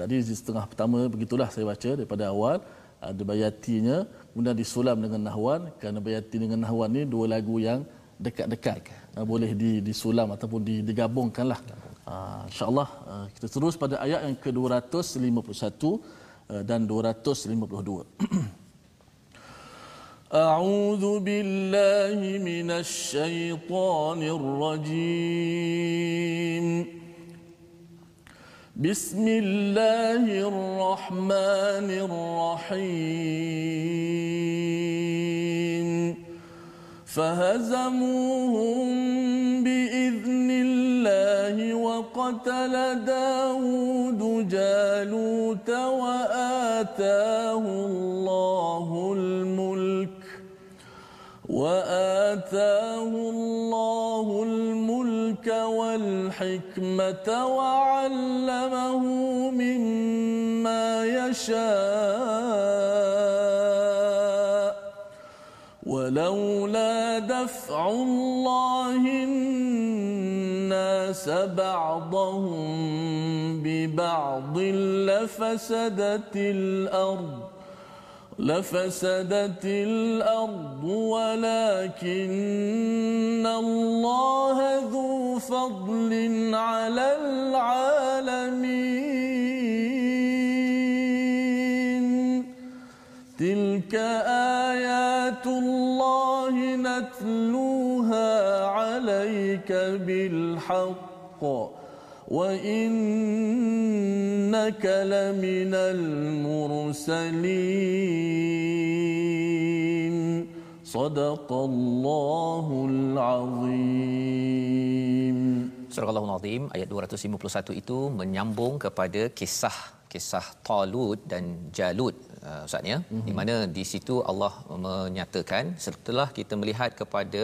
Tadi di setengah pertama begitulah saya baca daripada awal ada bayatinya kemudian disulam dengan nahwan kerana bayati dengan nahwan ni dua lagu yang dekat-dekat uh, boleh di, disulam ataupun digabungkanlah uh, insyaallah uh, kita terus pada ayat yang ke-251 uh, dan 252 أعوذ بالله من الشيطان الرجيم بسم الله الرحمن الرحيم. فهزموهم بإذن الله وقتل داود جالوت وآتاه الله الملك وآتاه الله الحكمة وعلمه مما يشاء. ولولا دفع الله الناس بعضهم ببعض لفسدت الأرض. لفسدت الأرض ولكن الله ذو فضل على العالمين. تلك آيات الله نتلوها عليك بالحق. وإنك لمن المرسلين صدق الله العظيم Surah Al-Azim ayat 251 itu menyambung kepada kisah kisah Talut dan Jalut uh, Ustaz ya mm-hmm. di mana di situ Allah menyatakan setelah kita melihat kepada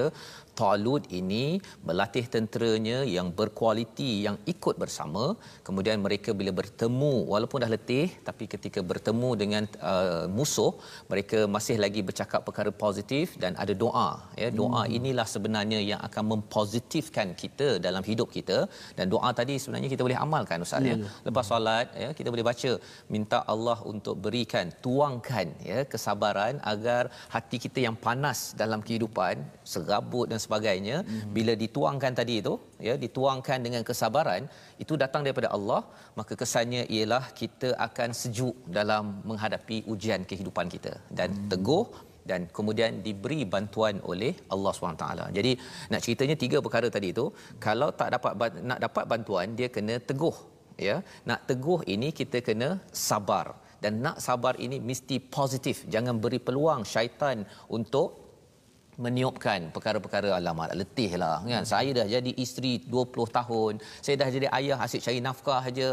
Talut ini melatih tenteranya yang berkualiti yang ikut bersama kemudian mereka bila bertemu walaupun dah letih tapi ketika bertemu dengan uh, musuh mereka masih lagi bercakap perkara positif dan ada doa ya doa hmm. inilah sebenarnya yang akan mempositifkan kita dalam hidup kita dan doa tadi sebenarnya kita boleh amalkan ustaz ya, ya. lepas solat ya kita boleh baca minta Allah untuk berikan tuangkan ya kesabaran agar hati kita yang panas dalam kehidupan serabut dan sebagainya mm-hmm. bila dituangkan tadi itu ya dituangkan dengan kesabaran itu datang daripada Allah maka kesannya ialah kita akan sejuk dalam menghadapi ujian kehidupan kita dan mm-hmm. teguh dan kemudian diberi bantuan oleh Allah SWT. Jadi nak ceritanya tiga perkara tadi itu, kalau tak dapat nak dapat bantuan dia kena teguh, ya. Nak teguh ini kita kena sabar dan nak sabar ini mesti positif. Jangan beri peluang syaitan untuk meniupkan perkara-perkara alamat. Letih lah kan? Hmm. saya dah jadi isteri 20 tahun. Saya dah jadi ayah asyik cari nafkah saja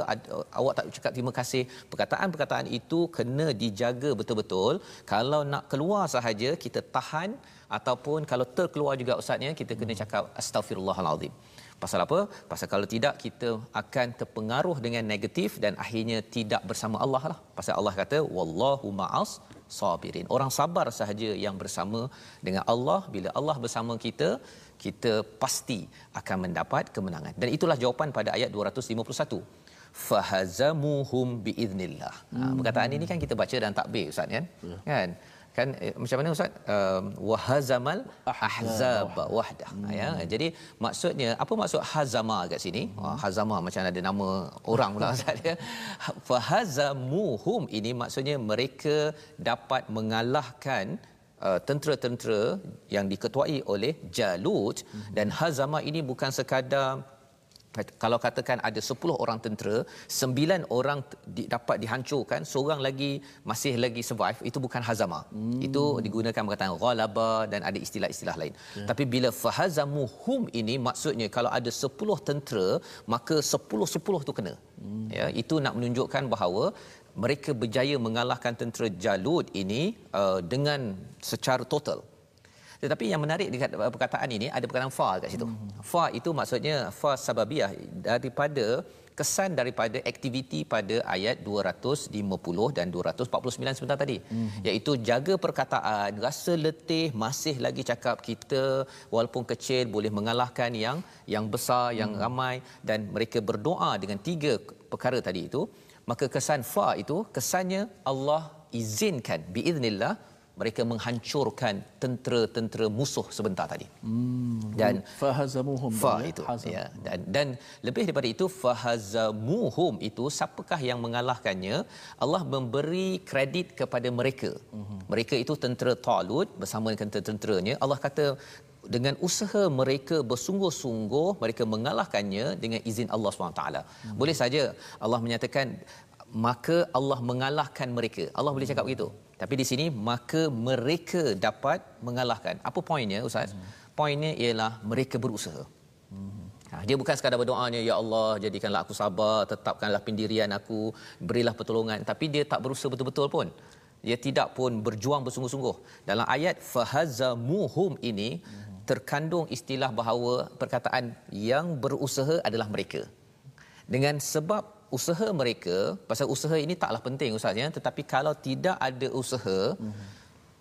awak tak cakap terima kasih. Perkataan-perkataan itu kena dijaga betul-betul. Kalau nak keluar sahaja kita tahan. Ataupun kalau terkeluar juga ustaznya kita kena hmm. cakap astagfirullahalazim pasal apa? Pasal kalau tidak kita akan terpengaruh dengan negatif dan akhirnya tidak bersama Allah lah. Pasal Allah kata wallahu ma'as sabirin. Orang sabar sahaja yang bersama dengan Allah bila Allah bersama kita kita pasti akan mendapat kemenangan. Dan itulah jawapan pada ayat 251. Fahazamuhum biiznillah. Hmm. Ha, perkataan ini kan kita baca dalam takbir ustaz kan? Ya. Kan? Kan eh, macam mana ustaz um, wahazamal ahzab wahdah hmm. ya jadi maksudnya apa maksud hazama kat sini hmm. Wah, hazama macam ada nama orang pula ustaz ya fahazamuhum ini maksudnya mereka dapat mengalahkan uh, tentera-tentera yang diketuai oleh Jalut hmm. dan hazama ini bukan sekadar kalau katakan ada 10 orang tentera, 9 orang di, dapat dihancurkan, seorang lagi masih lagi survive, itu bukan hazama. Hmm. Itu digunakan perkataan ghalaba dan ada istilah-istilah lain. Ya. Tapi bila fahazamuhum ini maksudnya kalau ada 10 tentera, maka 10-10 tu kena. Hmm. Ya, itu nak menunjukkan bahawa mereka berjaya mengalahkan tentera Jalut ini uh, dengan secara total. Tetapi yang menarik dekat perkataan ini ada perkataan fa kat situ. Hmm. Fa itu maksudnya fa sababiyah daripada kesan daripada aktiviti pada ayat 250 dan 249 sebentar tadi. Hmm. Iaitu jaga perkataan, rasa letih masih lagi cakap kita walaupun kecil boleh mengalahkan yang yang besar, yang hmm. ramai dan mereka berdoa dengan tiga perkara tadi itu. Maka kesan fa itu kesannya Allah izinkan biiznillah mereka menghancurkan tentera-tentera musuh sebentar tadi. Hmm. Dan fahazamuhum fa itu ya dan dan lebih daripada itu fahazamuhum itu siapakah yang mengalahkannya? Allah memberi kredit kepada mereka. Hmm. Mereka itu tentera Talut bersama dengan tentera-tenteranya. Allah kata dengan usaha mereka bersungguh-sungguh mereka mengalahkannya dengan izin Allah SWT. Hmm. Boleh saja Allah menyatakan maka Allah mengalahkan mereka. Allah boleh cakap begitu. Tapi di sini maka mereka dapat mengalahkan. Apa poinnya Ustaz? Hmm. Poinnya ialah mereka berusaha. Hmm. Ha, dia bukan sekadar berdoanya ya Allah jadikanlah aku sabar, tetapkanlah pendirian aku, berilah pertolongan, tapi dia tak berusaha betul-betul pun. Dia tidak pun berjuang bersungguh-sungguh. Dalam ayat fahazamuhum ini hmm. terkandung istilah bahawa perkataan yang berusaha adalah mereka. Dengan sebab usaha mereka, pasal usaha ini taklah penting ustaz ya, tetapi kalau tidak ada usaha,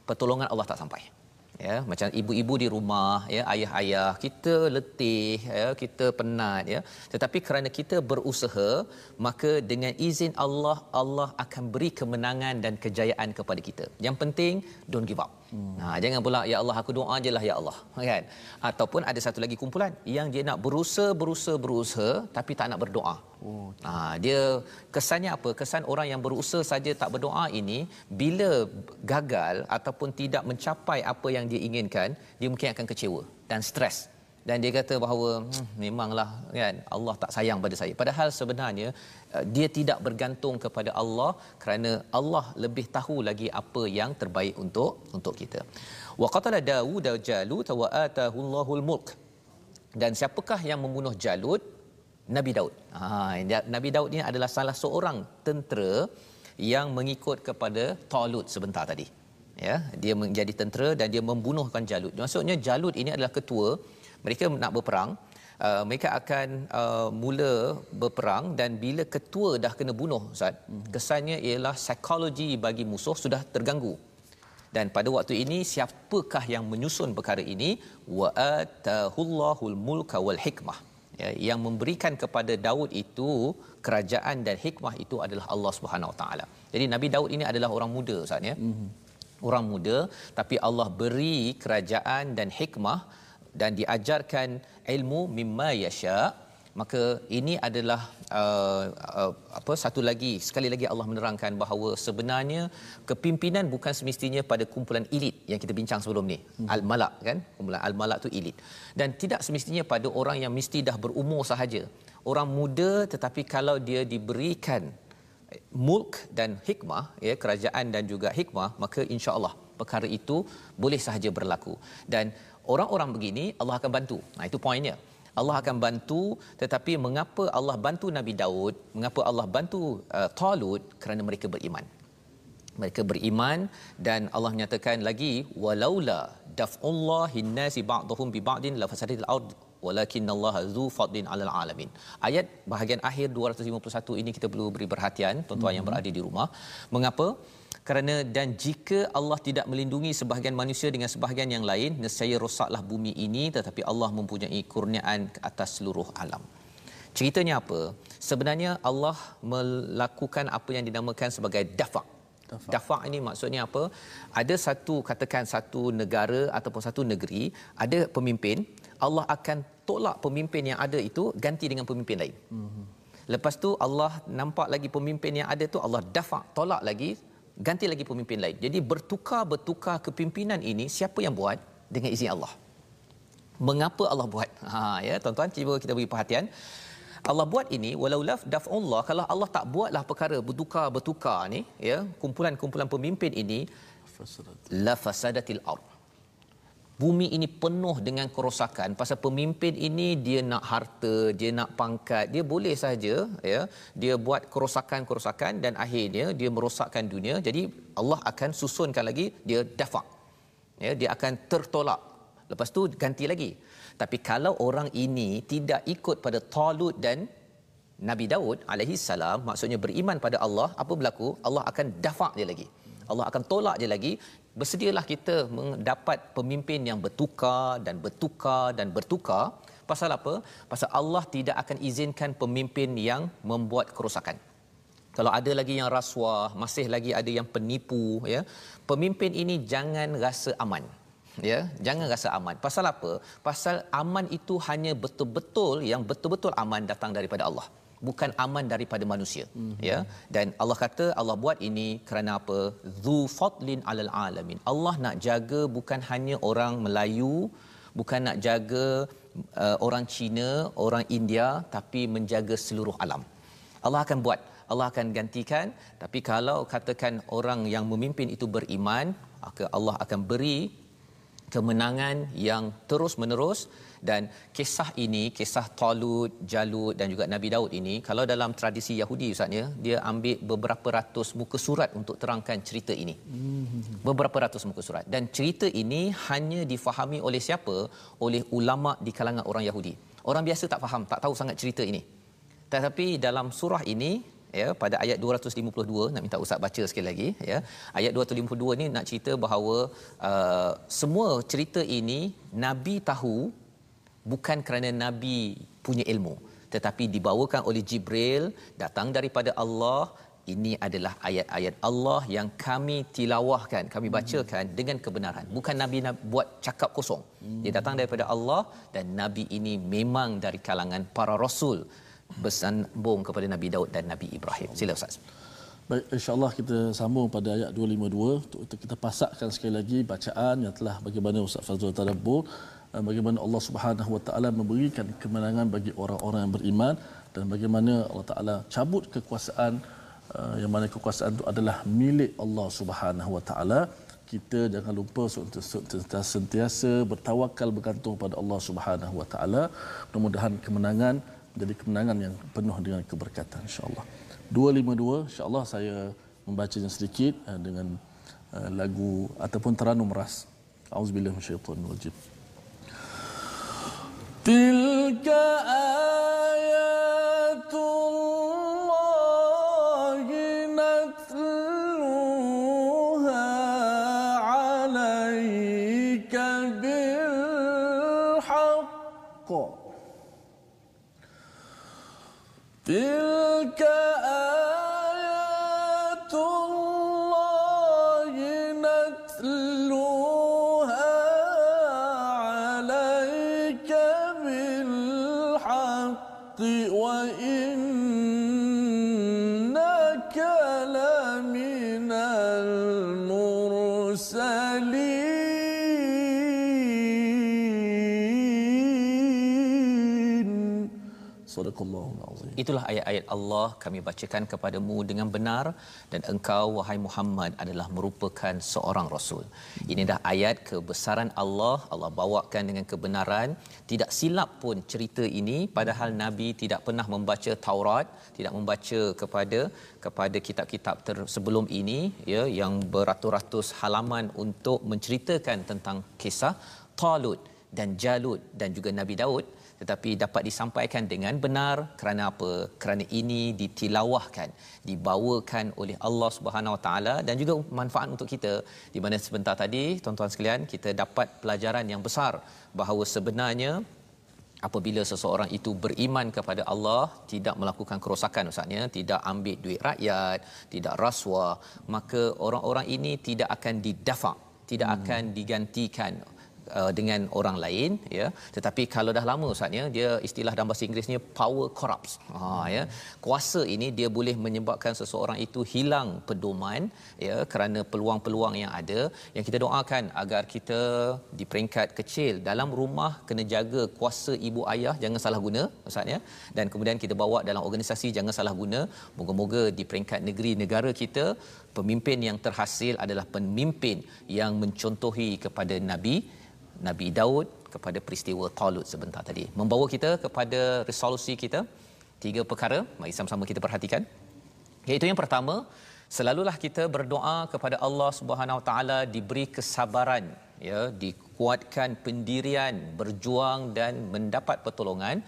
pertolongan Allah tak sampai. Ya macam ibu-ibu di rumah ya ayah-ayah kita letih ya kita penat ya. Tetapi kerana kita berusaha maka dengan izin Allah Allah akan beri kemenangan dan kejayaan kepada kita. Yang penting don't give up hmm. nah jangan pula ya Allah aku doa ajalah ya Allah kan ataupun ada satu lagi kumpulan yang dia nak berusaha berusaha berusaha tapi tak nak berdoa Oh, ha, dia kesannya apa? Kesan orang yang berusaha saja tak berdoa ini bila gagal ataupun tidak mencapai apa yang dia inginkan, dia mungkin akan kecewa dan stres. Dan dia kata bahawa hmm, memanglah kan Allah tak sayang pada saya. Padahal sebenarnya dia tidak bergantung kepada Allah kerana Allah lebih tahu lagi apa yang terbaik untuk untuk kita. Wa qatala Daud Jalut wa atahu Allahul mulk. Dan siapakah yang membunuh Jalut? Nabi Daud. Ha, Nabi Daud ini adalah salah seorang tentera yang mengikut kepada Talut sebentar tadi. Ya, dia menjadi tentera dan dia membunuhkan Jalut. Maksudnya Jalut ini adalah ketua. Mereka nak berperang. Uh, mereka akan uh, mula berperang dan bila ketua dah kena bunuh Ustaz, hmm. kesannya ialah psikologi bagi musuh sudah terganggu. Dan pada waktu ini siapakah yang menyusun perkara ini? Wa atahullahul mulka wal hikmah ya, yang memberikan kepada Daud itu kerajaan dan hikmah itu adalah Allah Subhanahu Wa Taala. Jadi Nabi Daud ini adalah orang muda Ustaz ya. Mm-hmm. Orang muda tapi Allah beri kerajaan dan hikmah dan diajarkan ilmu mimma yasha maka ini adalah uh, uh, apa satu lagi sekali lagi Allah menerangkan bahawa sebenarnya kepimpinan bukan semestinya pada kumpulan elit yang kita bincang sebelum ni. Hmm. al malak kan? Kumpulan al malak tu elit. Dan tidak semestinya pada orang yang mesti dah berumur sahaja. Orang muda tetapi kalau dia diberikan mulk dan hikmah ya kerajaan dan juga hikmah maka insya-Allah perkara itu boleh sahaja berlaku. Dan orang-orang begini Allah akan bantu. Nah itu poinnya. Allah akan bantu tetapi mengapa Allah bantu Nabi Daud mengapa Allah bantu uh, Talut? Kerana mereka beriman. Mereka beriman dan Allah menyatakan lagi walaula daf'ullahi nasi ba'dhum bi ba'din la fasadatil ard walakin Allah zu fadlin 'alal alamin. Ayat bahagian akhir 251 ini kita perlu beri perhatian tuan-tuan mm-hmm. yang berada di rumah. Mengapa kerana dan jika Allah tidak melindungi sebahagian manusia dengan sebahagian yang lain nescaya rosaklah bumi ini tetapi Allah mempunyai kurniaan atas seluruh alam. Ceritanya apa? Sebenarnya Allah melakukan apa yang dinamakan sebagai dafa' dafa' ini maksudnya apa? Ada satu katakan satu negara ataupun satu negeri ada pemimpin Allah akan tolak pemimpin yang ada itu ganti dengan pemimpin lain. Mm-hmm. lepas tu Allah nampak lagi pemimpin yang ada tu Allah dafa' tolak lagi ganti lagi pemimpin lain. Jadi bertukar-bertukar kepimpinan ini siapa yang buat? Dengan izin Allah. Mengapa Allah buat? Ha ya, tuan-tuan cuba kita beri perhatian. Allah buat ini walau laf daf'ullah kalau Allah tak buatlah perkara bertukar-bertukar ni ya, kumpulan-kumpulan pemimpin ini la fasadatil ardh bumi ini penuh dengan kerosakan. Pasal pemimpin ini dia nak harta dia nak pangkat dia boleh saja ya dia buat kerosakan-kerosakan dan akhirnya dia merosakkan dunia. Jadi Allah akan susunkan lagi dia dafa ya dia akan tertolak. Lepas tu ganti lagi. Tapi kalau orang ini tidak ikut pada Talut dan Nabi Daud alaihi salam maksudnya beriman pada Allah apa berlaku? Allah akan dafa dia lagi. Allah akan tolak dia lagi bersedialah kita mendapat pemimpin yang bertukar dan bertukar dan bertukar. Pasal apa? Pasal Allah tidak akan izinkan pemimpin yang membuat kerosakan. Kalau ada lagi yang rasuah masih lagi ada yang penipu ya pemimpin ini jangan rasa aman ya jangan rasa aman. Pasal apa? Pasal aman itu hanya betul-betul yang betul-betul aman datang daripada Allah bukan aman daripada manusia. Mm-hmm. ya. Dan Allah kata Allah buat ini kerana apa? Zu fadlin alal alamin. Allah nak jaga bukan hanya orang Melayu bukan nak jaga uh, orang Cina orang India tapi menjaga seluruh alam. Allah akan buat. Allah akan gantikan. Tapi kalau katakan orang yang memimpin itu beriman maka Allah akan beri kemenangan yang terus menerus dan kisah ini kisah Talut, Jalut dan juga Nabi Daud ini kalau dalam tradisi Yahudi ustaznya dia ambil beberapa ratus muka surat untuk terangkan cerita ini. Beberapa ratus muka surat dan cerita ini hanya difahami oleh siapa? Oleh ulama di kalangan orang Yahudi. Orang biasa tak faham, tak tahu sangat cerita ini. Tetapi dalam surah ini ya pada ayat 252 nak minta ustaz baca sekali lagi ya ayat 252 ni nak cerita bahawa uh, semua cerita ini nabi tahu bukan kerana nabi punya ilmu tetapi dibawakan oleh Jibril datang daripada Allah ini adalah ayat-ayat Allah yang kami tilawahkan kami bacakan hmm. dengan kebenaran bukan nabi nak buat cakap kosong hmm. dia datang daripada Allah dan nabi ini memang dari kalangan para rasul bersambung kepada Nabi Daud dan Nabi Ibrahim. Sila Ustaz. Baik, insyaAllah kita sambung pada ayat 252 untuk kita pasakkan sekali lagi bacaan yang telah bagaimana Ustaz Fazul Tadabbur bagaimana Allah Subhanahu Wa Taala memberikan kemenangan bagi orang-orang yang beriman dan bagaimana Allah Taala cabut kekuasaan eh, yang mana kekuasaan itu adalah milik Allah Subhanahu Wa Taala. Kita jangan lupa sentiasa bertawakal bergantung pada Allah Subhanahu Wa Taala. Mudah-mudahan kemenangan jadi kemenangan yang penuh dengan keberkatan insyaallah. 252 insyaallah saya membacanya sedikit uh, dengan lagu ataupun teranum ras. Auzubillahi minasyaitonir rajim tilka Itulah ayat-ayat Allah kami bacakan kepadamu dengan benar dan engkau wahai Muhammad adalah merupakan seorang rasul. Ini dah ayat kebesaran Allah Allah bawakan dengan kebenaran. Tidak silap pun cerita ini padahal Nabi tidak pernah membaca Taurat, tidak membaca kepada kepada kitab-kitab ter- sebelum ini ya yang beratus-ratus halaman untuk menceritakan tentang kisah Talut dan Jalut dan juga Nabi Daud tetapi dapat disampaikan dengan benar kerana apa? Kerana ini ditilawahkan dibawakan oleh Allah Subhanahu Wa Taala dan juga manfaat untuk kita. Di mana sebentar tadi tuan-tuan sekalian kita dapat pelajaran yang besar bahawa sebenarnya apabila seseorang itu beriman kepada Allah tidak melakukan kerosakan ustaznya tidak ambil duit rakyat tidak rasuah maka orang-orang ini tidak akan didafa tidak hmm. akan digantikan uh, dengan orang lain ya. Tetapi kalau dah lama ustaz ya dia istilah dalam bahasa Inggerisnya power corrupts. Ha ya. Kuasa ini dia boleh menyebabkan seseorang itu hilang pedoman ya kerana peluang-peluang yang ada. Yang kita doakan agar kita di peringkat kecil dalam rumah kena jaga kuasa ibu ayah jangan salah guna ustaz ya. Dan kemudian kita bawa dalam organisasi jangan salah guna. Moga-moga di peringkat negeri negara kita pemimpin yang terhasil adalah pemimpin yang mencontohi kepada nabi Nabi Daud kepada peristiwa Talut sebentar tadi. Membawa kita kepada resolusi kita tiga perkara. Mari sama-sama kita perhatikan. Iaitu yang pertama, selalulah kita berdoa kepada Allah Subhanahu Wa Taala diberi kesabaran, ya, dikuatkan pendirian, berjuang dan mendapat pertolongan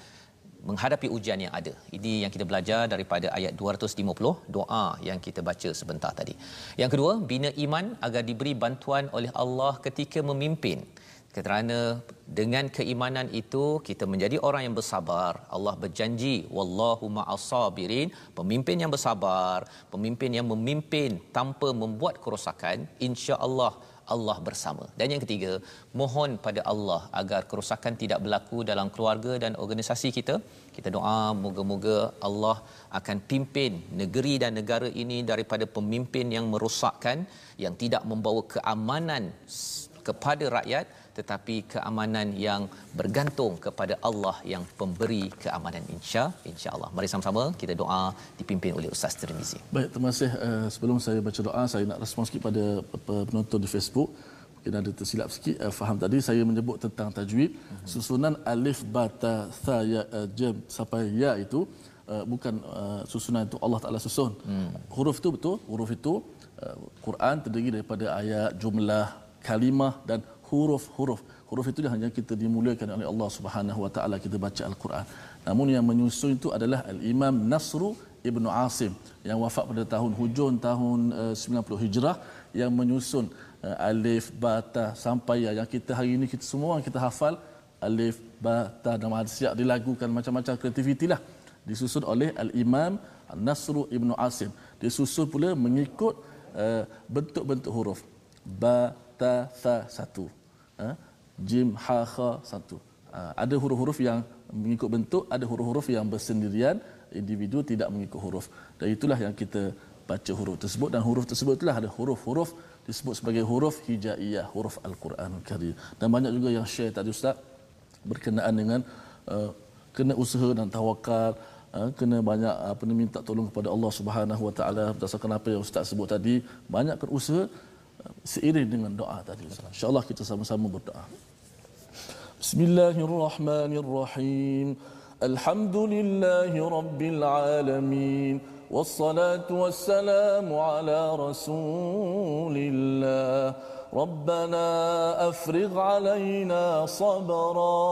menghadapi ujian yang ada. Ini yang kita belajar daripada ayat 250 doa yang kita baca sebentar tadi. Yang kedua, bina iman agar diberi bantuan oleh Allah ketika memimpin kerana dengan keimanan itu kita menjadi orang yang bersabar Allah berjanji wallahu ma'asabirin pemimpin yang bersabar pemimpin yang memimpin tanpa membuat kerosakan insya-Allah Allah bersama. Dan yang ketiga, mohon pada Allah agar kerosakan tidak berlaku dalam keluarga dan organisasi kita. Kita doa moga-moga Allah akan pimpin negeri dan negara ini daripada pemimpin yang merosakkan, yang tidak membawa keamanan kepada rakyat tetapi keamanan yang bergantung kepada Allah yang pemberi keamanan insya insyaallah. Mari sama-sama kita doa dipimpin oleh Ustaz Tirmizi. Baik terima kasih. Uh, sebelum saya baca doa saya nak respon sikit pada penonton di Facebook. Mungkin ada tersilap sikit uh, faham tadi. Saya menyebut tentang tajwid. Susunan alif ba ta tha ya uh, jim sampai ya itu uh, bukan uh, susunan itu Allah Taala susun. Hmm. huruf itu betul. Huruf itu uh, Quran terdiri daripada ayat jumlah kalimah dan huruf-huruf huruf. Itu hanya kita dimuliakan oleh Allah Subhanahu wa taala kita baca al-Quran. Namun yang menyusun itu adalah al-Imam Nasru Ibnu Asim yang wafat pada tahun hujung tahun uh, 90 Hijrah yang menyusun uh, alif ba ta sampai ya. Yang kita hari ini kita semua kita hafal alif ba ta dan siap dilagukan macam-macam kreativiti lah. Disusun oleh al-Imam Nasru Ibnu Asim. Disusun pula mengikut uh, bentuk-bentuk huruf. Ba ta tha satu. Uh, jim ha kha satu. Uh, ada huruf-huruf yang mengikut bentuk ada huruf-huruf yang bersendirian individu tidak mengikut huruf. Dan itulah yang kita baca huruf tersebut. Dan huruf tersebut itulah ada huruf-huruf disebut sebagai huruf hijaiyah huruf al-Quran Karim. Dan banyak juga yang share tadi ustaz berkenaan dengan uh, kena usaha dan tawakal uh, kena banyak apa uh, minta tolong kepada Allah Subhanahu Wa Taala berdasarkan apa yang ustaz sebut tadi. Banyakkan usaha seiring dengan doa tadi insyaallah kita sama-sama berdoa Bismillahirrahmanirrahim Alhamdulillahi Rabbil Alamin والصلاة والسلام على رسول الله ربنا أفرغ علينا صبرا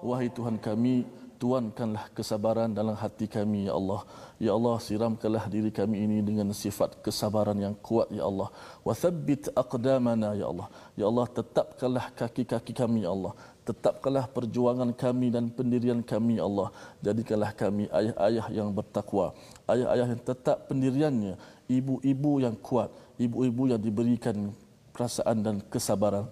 Wahai Tuhan kami, tuankanlah kesabaran dalam hati kami, Ya Allah. Ya Allah, siramkanlah diri kami ini dengan sifat kesabaran yang kuat, Ya Allah. Wa thabbit aqdamana, Ya Allah. Ya Allah, tetapkanlah kaki-kaki kami, Ya Allah. Tetapkanlah perjuangan kami dan pendirian kami ya Allah. Jadikanlah kami ayah-ayah yang bertakwa. Ayah-ayah yang tetap pendiriannya. Ibu-ibu yang kuat. Ibu-ibu yang diberikan perasaan dan kesabaran.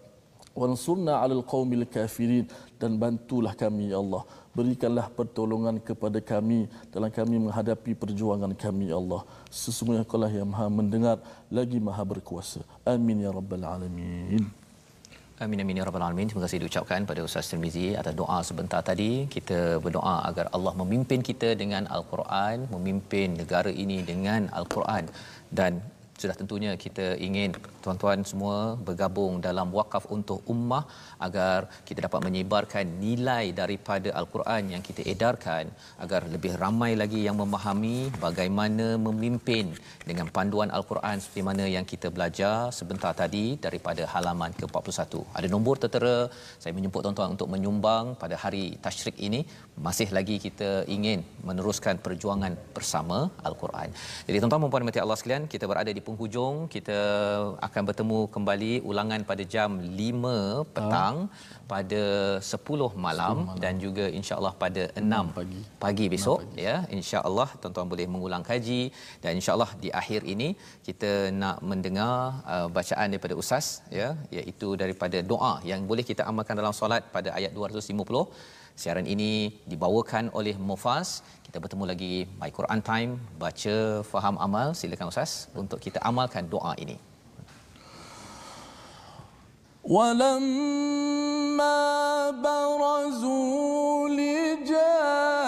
Wansurna 'alal qaumil kafirin. Dan bantulah kami ya Allah berikanlah pertolongan kepada kami dalam kami menghadapi perjuangan kami ya Allah sesungguhnya Kau lah yang Maha mendengar lagi Maha berkuasa amin ya rabbal alamin Amin amin ya rabbal alamin. Terima kasih diucapkan pada Ustaz Tirmizi atas doa sebentar tadi. Kita berdoa agar Allah memimpin kita dengan Al-Quran, memimpin negara ini dengan Al-Quran dan sudah tentunya kita ingin tuan-tuan semua bergabung dalam wakaf untuk ummah agar kita dapat menyebarkan nilai daripada al-Quran yang kita edarkan agar lebih ramai lagi yang memahami bagaimana memimpin dengan panduan al-Quran seperti mana yang kita belajar sebentar tadi daripada halaman ke-41. Ada nombor tertera saya menjemput tuan-tuan untuk menyumbang pada hari tasyrik ini masih lagi kita ingin meneruskan perjuangan bersama al-Quran. Jadi tuan-tuan dan puan Allah sekalian, kita berada di penghujung kita akan bertemu kembali ulangan pada jam 5 petang ha. pada 10 malam, 10 malam dan juga insya-Allah pada 6 pagi pagi besok pagi. ya insya-Allah tuan-tuan boleh mengulang kaji dan insya-Allah di akhir ini kita nak mendengar uh, bacaan daripada ustaz ya iaitu daripada doa yang boleh kita amalkan dalam solat pada ayat 250 Siaran ini dibawakan oleh Mufas kita bertemu lagi My Quran Time baca faham amal silakan ustaz untuk kita amalkan doa ini ولما برزوا لجالوت